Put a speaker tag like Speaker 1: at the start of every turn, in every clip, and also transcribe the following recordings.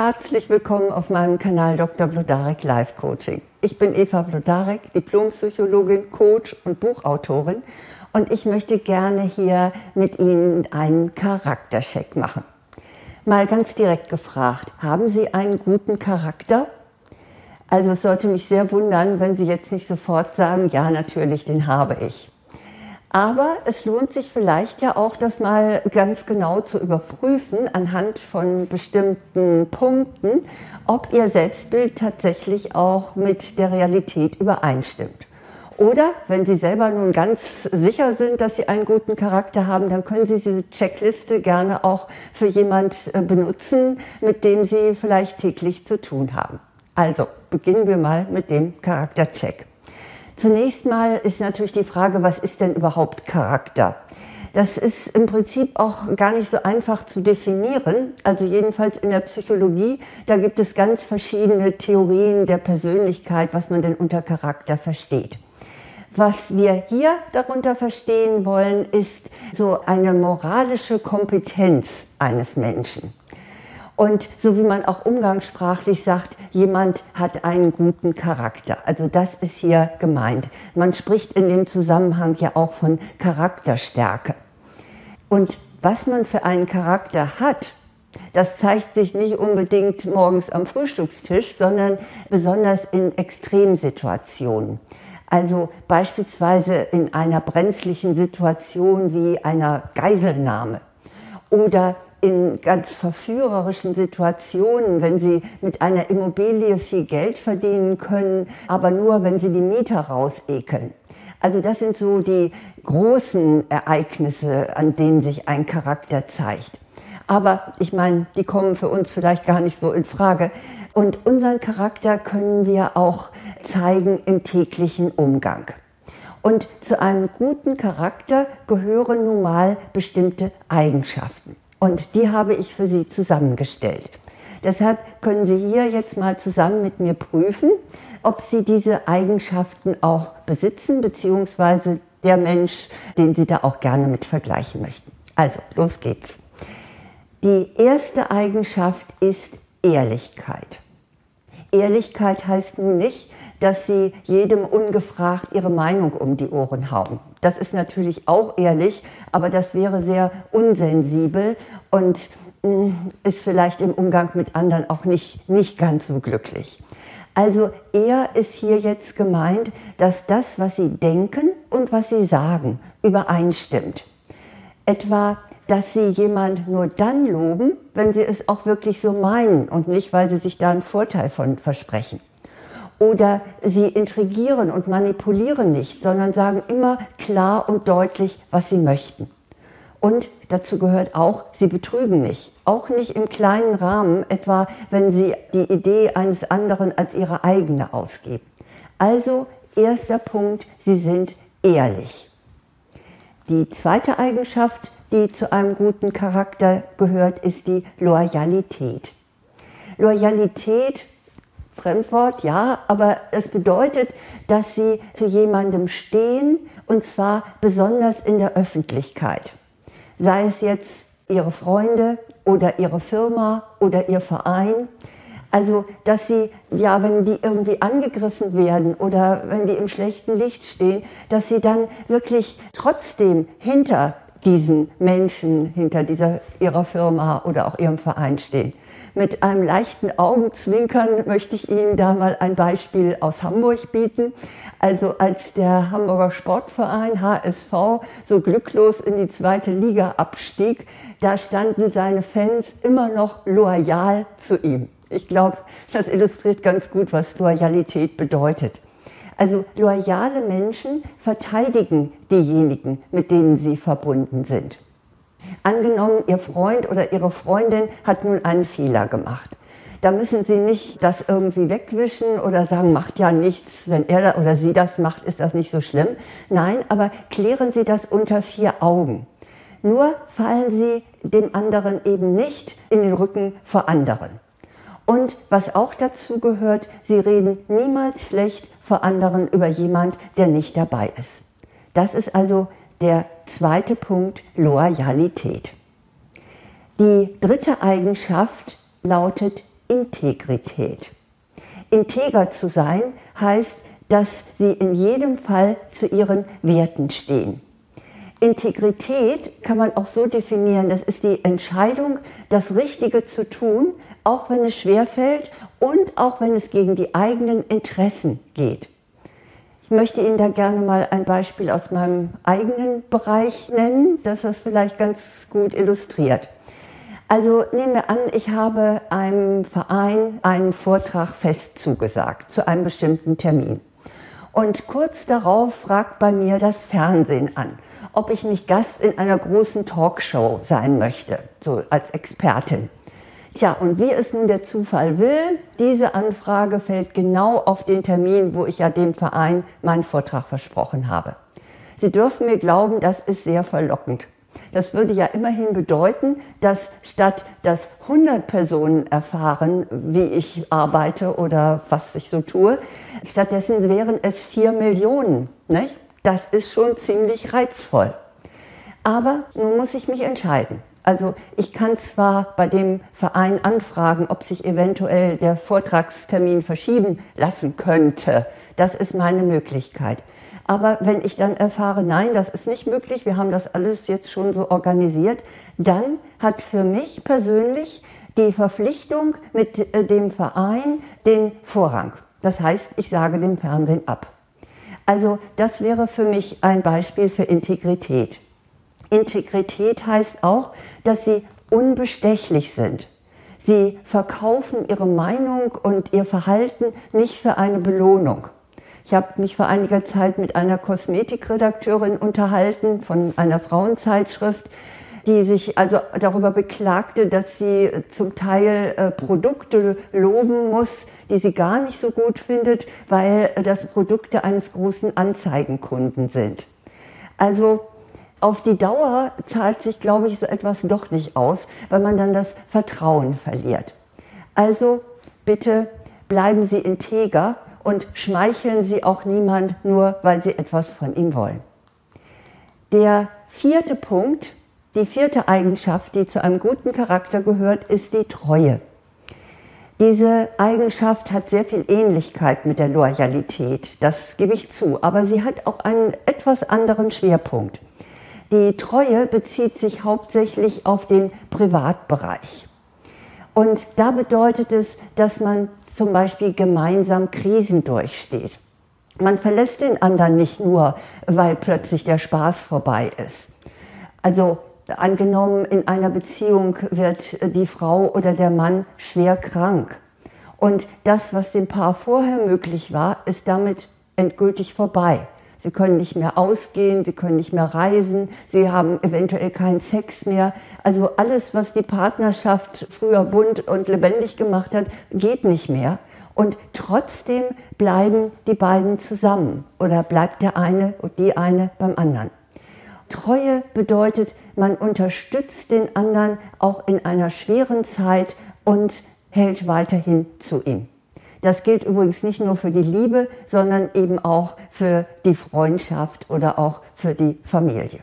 Speaker 1: Herzlich willkommen auf meinem Kanal Dr. Blodarek Life Coaching. Ich bin Eva Blodarek, Diplompsychologin, Coach und Buchautorin und ich möchte gerne hier mit Ihnen einen Charaktercheck machen. Mal ganz direkt gefragt, haben Sie einen guten Charakter? Also es sollte mich sehr wundern, wenn Sie jetzt nicht sofort sagen, ja natürlich, den habe ich. Aber es lohnt sich vielleicht ja auch, das mal ganz genau zu überprüfen anhand von bestimmten Punkten, ob Ihr Selbstbild tatsächlich auch mit der Realität übereinstimmt. Oder wenn Sie selber nun ganz sicher sind, dass Sie einen guten Charakter haben, dann können Sie diese Checkliste gerne auch für jemand äh, benutzen, mit dem Sie vielleicht täglich zu tun haben. Also beginnen wir mal mit dem Charaktercheck. Zunächst mal ist natürlich die Frage, was ist denn überhaupt Charakter? Das ist im Prinzip auch gar nicht so einfach zu definieren. Also jedenfalls in der Psychologie, da gibt es ganz verschiedene Theorien der Persönlichkeit, was man denn unter Charakter versteht. Was wir hier darunter verstehen wollen, ist so eine moralische Kompetenz eines Menschen. Und so wie man auch umgangssprachlich sagt, jemand hat einen guten Charakter. Also das ist hier gemeint. Man spricht in dem Zusammenhang ja auch von Charakterstärke. Und was man für einen Charakter hat, das zeigt sich nicht unbedingt morgens am Frühstückstisch, sondern besonders in Extremsituationen. Also beispielsweise in einer brenzlichen Situation wie einer Geiselnahme oder in ganz verführerischen Situationen, wenn sie mit einer Immobilie viel Geld verdienen können, aber nur, wenn sie die Mieter rausekeln. Also das sind so die großen Ereignisse, an denen sich ein Charakter zeigt. Aber ich meine, die kommen für uns vielleicht gar nicht so in Frage. Und unseren Charakter können wir auch zeigen im täglichen Umgang. Und zu einem guten Charakter gehören nun mal bestimmte Eigenschaften. Und die habe ich für Sie zusammengestellt. Deshalb können Sie hier jetzt mal zusammen mit mir prüfen, ob Sie diese Eigenschaften auch besitzen, beziehungsweise der Mensch, den Sie da auch gerne mit vergleichen möchten. Also, los geht's. Die erste Eigenschaft ist Ehrlichkeit. Ehrlichkeit heißt nun nicht, dass sie jedem ungefragt ihre Meinung um die Ohren hauen. Das ist natürlich auch ehrlich, aber das wäre sehr unsensibel und mm, ist vielleicht im Umgang mit anderen auch nicht, nicht ganz so glücklich. Also eher ist hier jetzt gemeint, dass das, was sie denken und was sie sagen, übereinstimmt. Etwa, dass sie jemand nur dann loben, wenn sie es auch wirklich so meinen und nicht, weil sie sich da einen Vorteil von versprechen. Oder sie intrigieren und manipulieren nicht, sondern sagen immer klar und deutlich, was sie möchten. Und dazu gehört auch, sie betrügen nicht. Auch nicht im kleinen Rahmen, etwa wenn sie die Idee eines anderen als ihre eigene ausgeben. Also erster Punkt, sie sind ehrlich. Die zweite Eigenschaft, die zu einem guten Charakter gehört, ist die Loyalität. Loyalität Fremdwort, ja, aber es bedeutet, dass sie zu jemandem stehen und zwar besonders in der Öffentlichkeit. Sei es jetzt ihre Freunde oder ihre Firma oder ihr Verein. Also, dass sie, ja, wenn die irgendwie angegriffen werden oder wenn die im schlechten Licht stehen, dass sie dann wirklich trotzdem hinter diesen Menschen, hinter dieser, ihrer Firma oder auch ihrem Verein stehen. Mit einem leichten Augenzwinkern möchte ich Ihnen da mal ein Beispiel aus Hamburg bieten. Also als der Hamburger Sportverein HSV so glücklos in die zweite Liga abstieg, da standen seine Fans immer noch loyal zu ihm. Ich glaube, das illustriert ganz gut, was Loyalität bedeutet. Also loyale Menschen verteidigen diejenigen, mit denen sie verbunden sind. Angenommen, Ihr Freund oder Ihre Freundin hat nun einen Fehler gemacht. Da müssen Sie nicht das irgendwie wegwischen oder sagen, macht ja nichts, wenn er oder sie das macht, ist das nicht so schlimm. Nein, aber klären Sie das unter vier Augen. Nur fallen Sie dem anderen eben nicht in den Rücken vor anderen. Und was auch dazu gehört, Sie reden niemals schlecht vor anderen über jemand, der nicht dabei ist. Das ist also der zweite Punkt, Loyalität. Die dritte Eigenschaft lautet Integrität. Integer zu sein heißt, dass sie in jedem Fall zu ihren Werten stehen. Integrität kann man auch so definieren, das ist die Entscheidung, das Richtige zu tun, auch wenn es schwerfällt und auch wenn es gegen die eigenen Interessen geht. Ich möchte Ihnen da gerne mal ein Beispiel aus meinem eigenen Bereich nennen, das das vielleicht ganz gut illustriert. Also nehmen wir an, ich habe einem Verein einen Vortrag fest zugesagt zu einem bestimmten Termin. Und kurz darauf fragt bei mir das Fernsehen an, ob ich nicht Gast in einer großen Talkshow sein möchte, so als Expertin. Tja, und wie es nun der Zufall will, diese Anfrage fällt genau auf den Termin, wo ich ja dem Verein meinen Vortrag versprochen habe. Sie dürfen mir glauben, das ist sehr verlockend. Das würde ja immerhin bedeuten, dass statt dass 100 Personen erfahren, wie ich arbeite oder was ich so tue, stattdessen wären es 4 Millionen. Nicht? Das ist schon ziemlich reizvoll. Aber nun muss ich mich entscheiden. Also ich kann zwar bei dem Verein anfragen, ob sich eventuell der Vortragstermin verschieben lassen könnte. Das ist meine Möglichkeit. Aber wenn ich dann erfahre, nein, das ist nicht möglich, wir haben das alles jetzt schon so organisiert, dann hat für mich persönlich die Verpflichtung mit äh, dem Verein den Vorrang. Das heißt, ich sage dem Fernsehen ab. Also das wäre für mich ein Beispiel für Integrität. Integrität heißt auch, dass sie unbestechlich sind. Sie verkaufen ihre Meinung und ihr Verhalten nicht für eine Belohnung. Ich habe mich vor einiger Zeit mit einer Kosmetikredakteurin unterhalten von einer Frauenzeitschrift, die sich also darüber beklagte, dass sie zum Teil äh, Produkte loben muss, die sie gar nicht so gut findet, weil das Produkte eines großen Anzeigenkunden sind. Also auf die Dauer zahlt sich, glaube ich, so etwas doch nicht aus, weil man dann das Vertrauen verliert. Also bitte bleiben Sie integer und schmeicheln Sie auch niemand nur, weil Sie etwas von ihm wollen. Der vierte Punkt, die vierte Eigenschaft, die zu einem guten Charakter gehört, ist die Treue. Diese Eigenschaft hat sehr viel Ähnlichkeit mit der Loyalität, das gebe ich zu, aber sie hat auch einen etwas anderen Schwerpunkt. Die Treue bezieht sich hauptsächlich auf den Privatbereich. Und da bedeutet es, dass man zum Beispiel gemeinsam Krisen durchsteht. Man verlässt den anderen nicht nur, weil plötzlich der Spaß vorbei ist. Also angenommen, in einer Beziehung wird die Frau oder der Mann schwer krank. Und das, was dem Paar vorher möglich war, ist damit endgültig vorbei. Sie können nicht mehr ausgehen, sie können nicht mehr reisen, sie haben eventuell keinen Sex mehr. Also alles, was die Partnerschaft früher bunt und lebendig gemacht hat, geht nicht mehr. Und trotzdem bleiben die beiden zusammen oder bleibt der eine und die eine beim anderen. Treue bedeutet, man unterstützt den anderen auch in einer schweren Zeit und hält weiterhin zu ihm. Das gilt übrigens nicht nur für die Liebe, sondern eben auch für die Freundschaft oder auch für die Familie.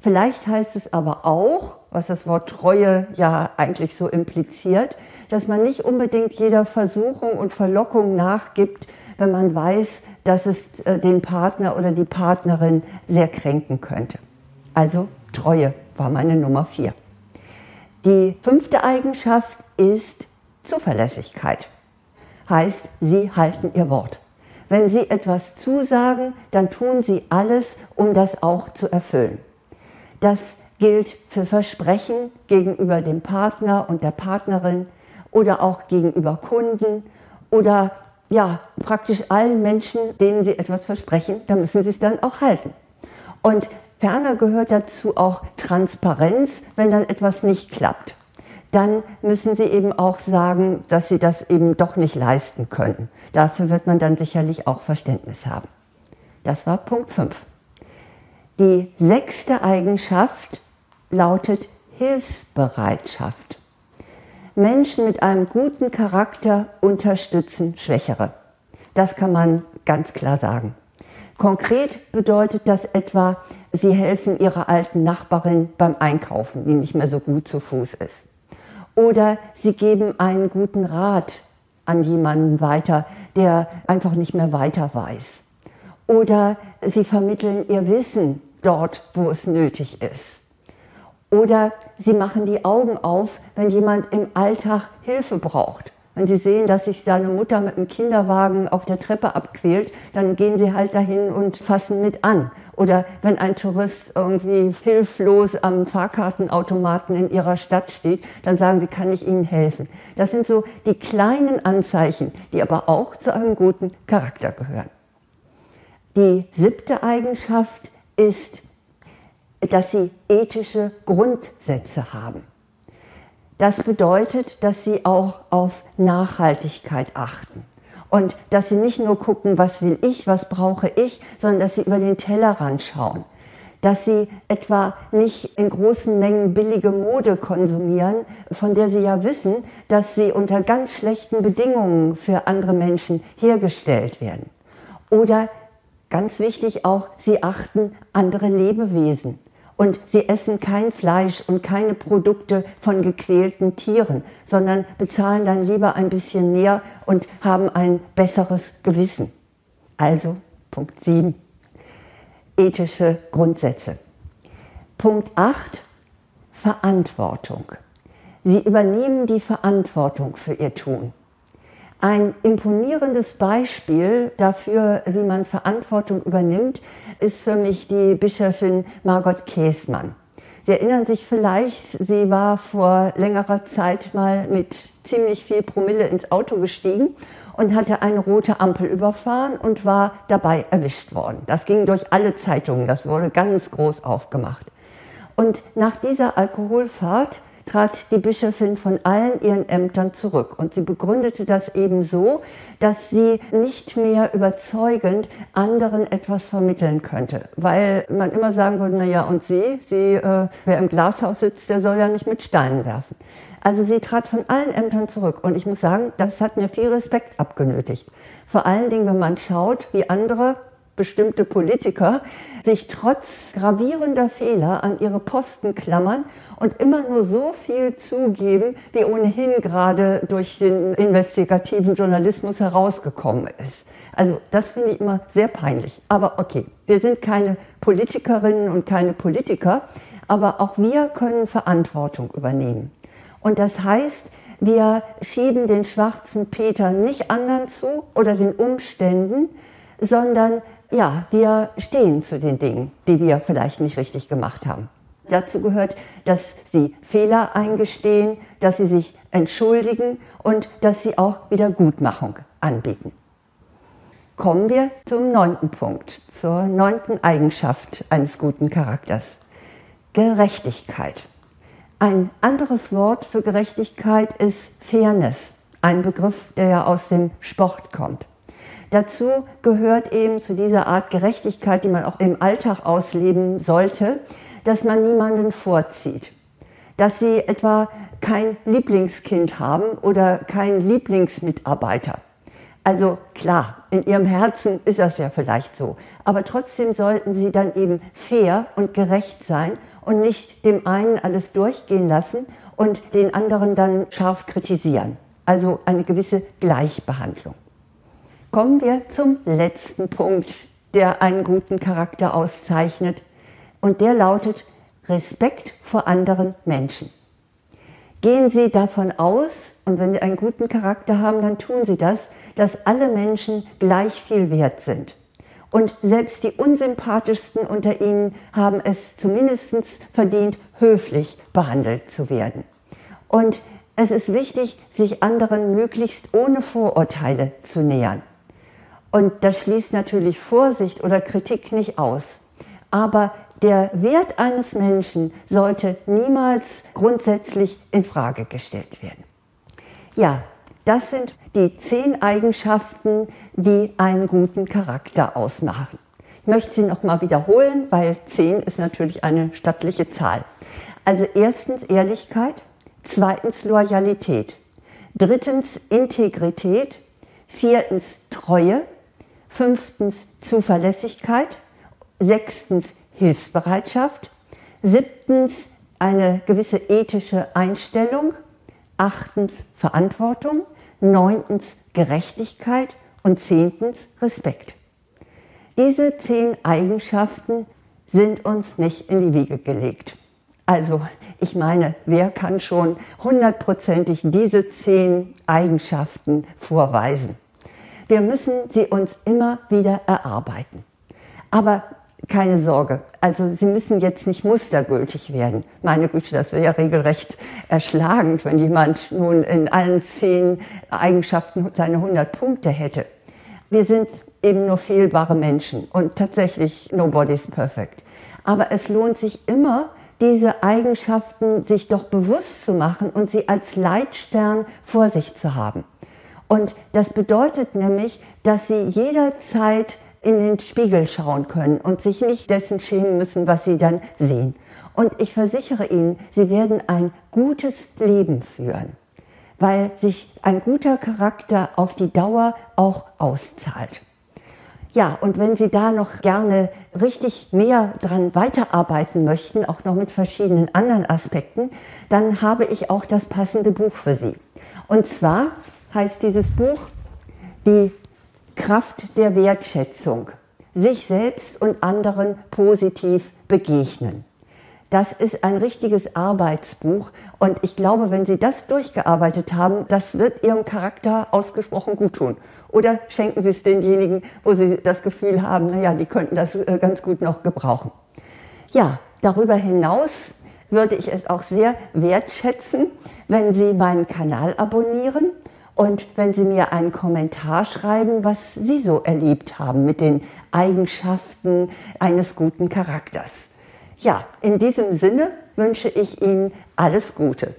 Speaker 1: Vielleicht heißt es aber auch, was das Wort Treue ja eigentlich so impliziert, dass man nicht unbedingt jeder Versuchung und Verlockung nachgibt, wenn man weiß, dass es äh, den Partner oder die Partnerin sehr kränken könnte. Also Treue war meine Nummer vier. Die fünfte Eigenschaft ist Zuverlässigkeit heißt, sie halten ihr Wort. Wenn sie etwas zusagen, dann tun sie alles, um das auch zu erfüllen. Das gilt für Versprechen gegenüber dem Partner und der Partnerin oder auch gegenüber Kunden oder ja, praktisch allen Menschen, denen sie etwas versprechen, da müssen sie es dann auch halten. Und ferner gehört dazu auch Transparenz, wenn dann etwas nicht klappt dann müssen sie eben auch sagen, dass sie das eben doch nicht leisten können. Dafür wird man dann sicherlich auch Verständnis haben. Das war Punkt 5. Die sechste Eigenschaft lautet Hilfsbereitschaft. Menschen mit einem guten Charakter unterstützen Schwächere. Das kann man ganz klar sagen. Konkret bedeutet das etwa, sie helfen ihrer alten Nachbarin beim Einkaufen, die nicht mehr so gut zu Fuß ist. Oder sie geben einen guten Rat an jemanden weiter, der einfach nicht mehr weiter weiß. Oder sie vermitteln ihr Wissen dort, wo es nötig ist. Oder sie machen die Augen auf, wenn jemand im Alltag Hilfe braucht. Wenn sie sehen, dass sich seine Mutter mit dem Kinderwagen auf der Treppe abquält, dann gehen sie halt dahin und fassen mit an. Oder wenn ein Tourist irgendwie hilflos am Fahrkartenautomaten in ihrer Stadt steht, dann sagen sie, kann ich Ihnen helfen. Das sind so die kleinen Anzeichen, die aber auch zu einem guten Charakter gehören. Die siebte Eigenschaft ist, dass sie ethische Grundsätze haben. Das bedeutet, dass sie auch auf Nachhaltigkeit achten. Und dass sie nicht nur gucken, was will ich, was brauche ich, sondern dass sie über den Tellerrand schauen. Dass sie etwa nicht in großen Mengen billige Mode konsumieren, von der sie ja wissen, dass sie unter ganz schlechten Bedingungen für andere Menschen hergestellt werden. Oder ganz wichtig auch, sie achten andere Lebewesen. Und sie essen kein Fleisch und keine Produkte von gequälten Tieren, sondern bezahlen dann lieber ein bisschen mehr und haben ein besseres Gewissen. Also Punkt 7. Ethische Grundsätze. Punkt 8. Verantwortung. Sie übernehmen die Verantwortung für ihr Tun. Ein imponierendes Beispiel dafür, wie man Verantwortung übernimmt, ist für mich die Bischöfin Margot Käßmann. Sie erinnern sich vielleicht, sie war vor längerer Zeit mal mit ziemlich viel Promille ins Auto gestiegen und hatte eine rote Ampel überfahren und war dabei erwischt worden. Das ging durch alle Zeitungen, das wurde ganz groß aufgemacht. Und nach dieser Alkoholfahrt trat die Bischöfin von allen ihren Ämtern zurück. Und sie begründete das eben so, dass sie nicht mehr überzeugend anderen etwas vermitteln könnte. Weil man immer sagen würde, na ja, und sie, sie, äh, wer im Glashaus sitzt, der soll ja nicht mit Steinen werfen. Also sie trat von allen Ämtern zurück. Und ich muss sagen, das hat mir viel Respekt abgenötigt. Vor allen Dingen, wenn man schaut, wie andere bestimmte Politiker sich trotz gravierender Fehler an ihre Posten klammern und immer nur so viel zugeben, wie ohnehin gerade durch den investigativen Journalismus herausgekommen ist. Also das finde ich immer sehr peinlich. Aber okay, wir sind keine Politikerinnen und keine Politiker, aber auch wir können Verantwortung übernehmen. Und das heißt, wir schieben den schwarzen Peter nicht anderen zu oder den Umständen, sondern ja, wir stehen zu den Dingen, die wir vielleicht nicht richtig gemacht haben. Dazu gehört, dass sie Fehler eingestehen, dass sie sich entschuldigen und dass sie auch Wiedergutmachung anbieten. Kommen wir zum neunten Punkt, zur neunten Eigenschaft eines guten Charakters. Gerechtigkeit. Ein anderes Wort für Gerechtigkeit ist Fairness, ein Begriff, der ja aus dem Sport kommt. Dazu gehört eben zu dieser Art Gerechtigkeit, die man auch im Alltag ausleben sollte, dass man niemanden vorzieht. Dass sie etwa kein Lieblingskind haben oder keinen Lieblingsmitarbeiter. Also klar, in ihrem Herzen ist das ja vielleicht so. Aber trotzdem sollten sie dann eben fair und gerecht sein und nicht dem einen alles durchgehen lassen und den anderen dann scharf kritisieren. Also eine gewisse Gleichbehandlung kommen wir zum letzten Punkt, der einen guten Charakter auszeichnet. Und der lautet Respekt vor anderen Menschen. Gehen Sie davon aus, und wenn Sie einen guten Charakter haben, dann tun Sie das, dass alle Menschen gleich viel wert sind. Und selbst die unsympathischsten unter Ihnen haben es zumindest verdient, höflich behandelt zu werden. Und es ist wichtig, sich anderen möglichst ohne Vorurteile zu nähern. Und das schließt natürlich Vorsicht oder Kritik nicht aus. Aber der Wert eines Menschen sollte niemals grundsätzlich in Frage gestellt werden. Ja, das sind die zehn Eigenschaften, die einen guten Charakter ausmachen. Ich möchte sie nochmal wiederholen, weil zehn ist natürlich eine stattliche Zahl. Also erstens Ehrlichkeit, zweitens Loyalität, drittens Integrität, viertens Treue, fünftens Zuverlässigkeit, sechstens Hilfsbereitschaft, siebtens eine gewisse ethische Einstellung, achtens Verantwortung, neuntens Gerechtigkeit und zehntens Respekt. Diese zehn Eigenschaften sind uns nicht in die Wiege gelegt. Also, ich meine, wer kann schon hundertprozentig diese zehn Eigenschaften vorweisen? Wir müssen sie uns immer wieder erarbeiten. Aber keine Sorge, also sie müssen jetzt nicht mustergültig werden. Meine Güte, das wäre ja regelrecht erschlagend, wenn jemand nun in allen zehn Eigenschaften seine 100 Punkte hätte. Wir sind eben nur fehlbare Menschen und tatsächlich nobody's perfect. Aber es lohnt sich immer, diese Eigenschaften sich doch bewusst zu machen und sie als Leitstern vor sich zu haben. Und das bedeutet nämlich, dass sie jederzeit in den Spiegel schauen können und sich nicht dessen schämen müssen, was sie dann sehen. Und ich versichere Ihnen, Sie werden ein gutes Leben führen, weil sich ein guter Charakter auf die Dauer auch auszahlt. Ja, und wenn Sie da noch gerne richtig mehr dran weiterarbeiten möchten, auch noch mit verschiedenen anderen Aspekten, dann habe ich auch das passende Buch für Sie. Und zwar heißt dieses Buch Die Kraft der Wertschätzung. Sich selbst und anderen positiv begegnen. Das ist ein richtiges Arbeitsbuch und ich glaube, wenn Sie das durchgearbeitet haben, das wird Ihrem Charakter ausgesprochen gut tun. Oder schenken Sie es denjenigen, wo Sie das Gefühl haben, naja, die könnten das äh, ganz gut noch gebrauchen. Ja, darüber hinaus würde ich es auch sehr wertschätzen, wenn Sie meinen Kanal abonnieren und wenn Sie mir einen Kommentar schreiben, was Sie so erlebt haben mit den Eigenschaften eines guten Charakters. Ja, in diesem Sinne wünsche ich Ihnen alles Gute.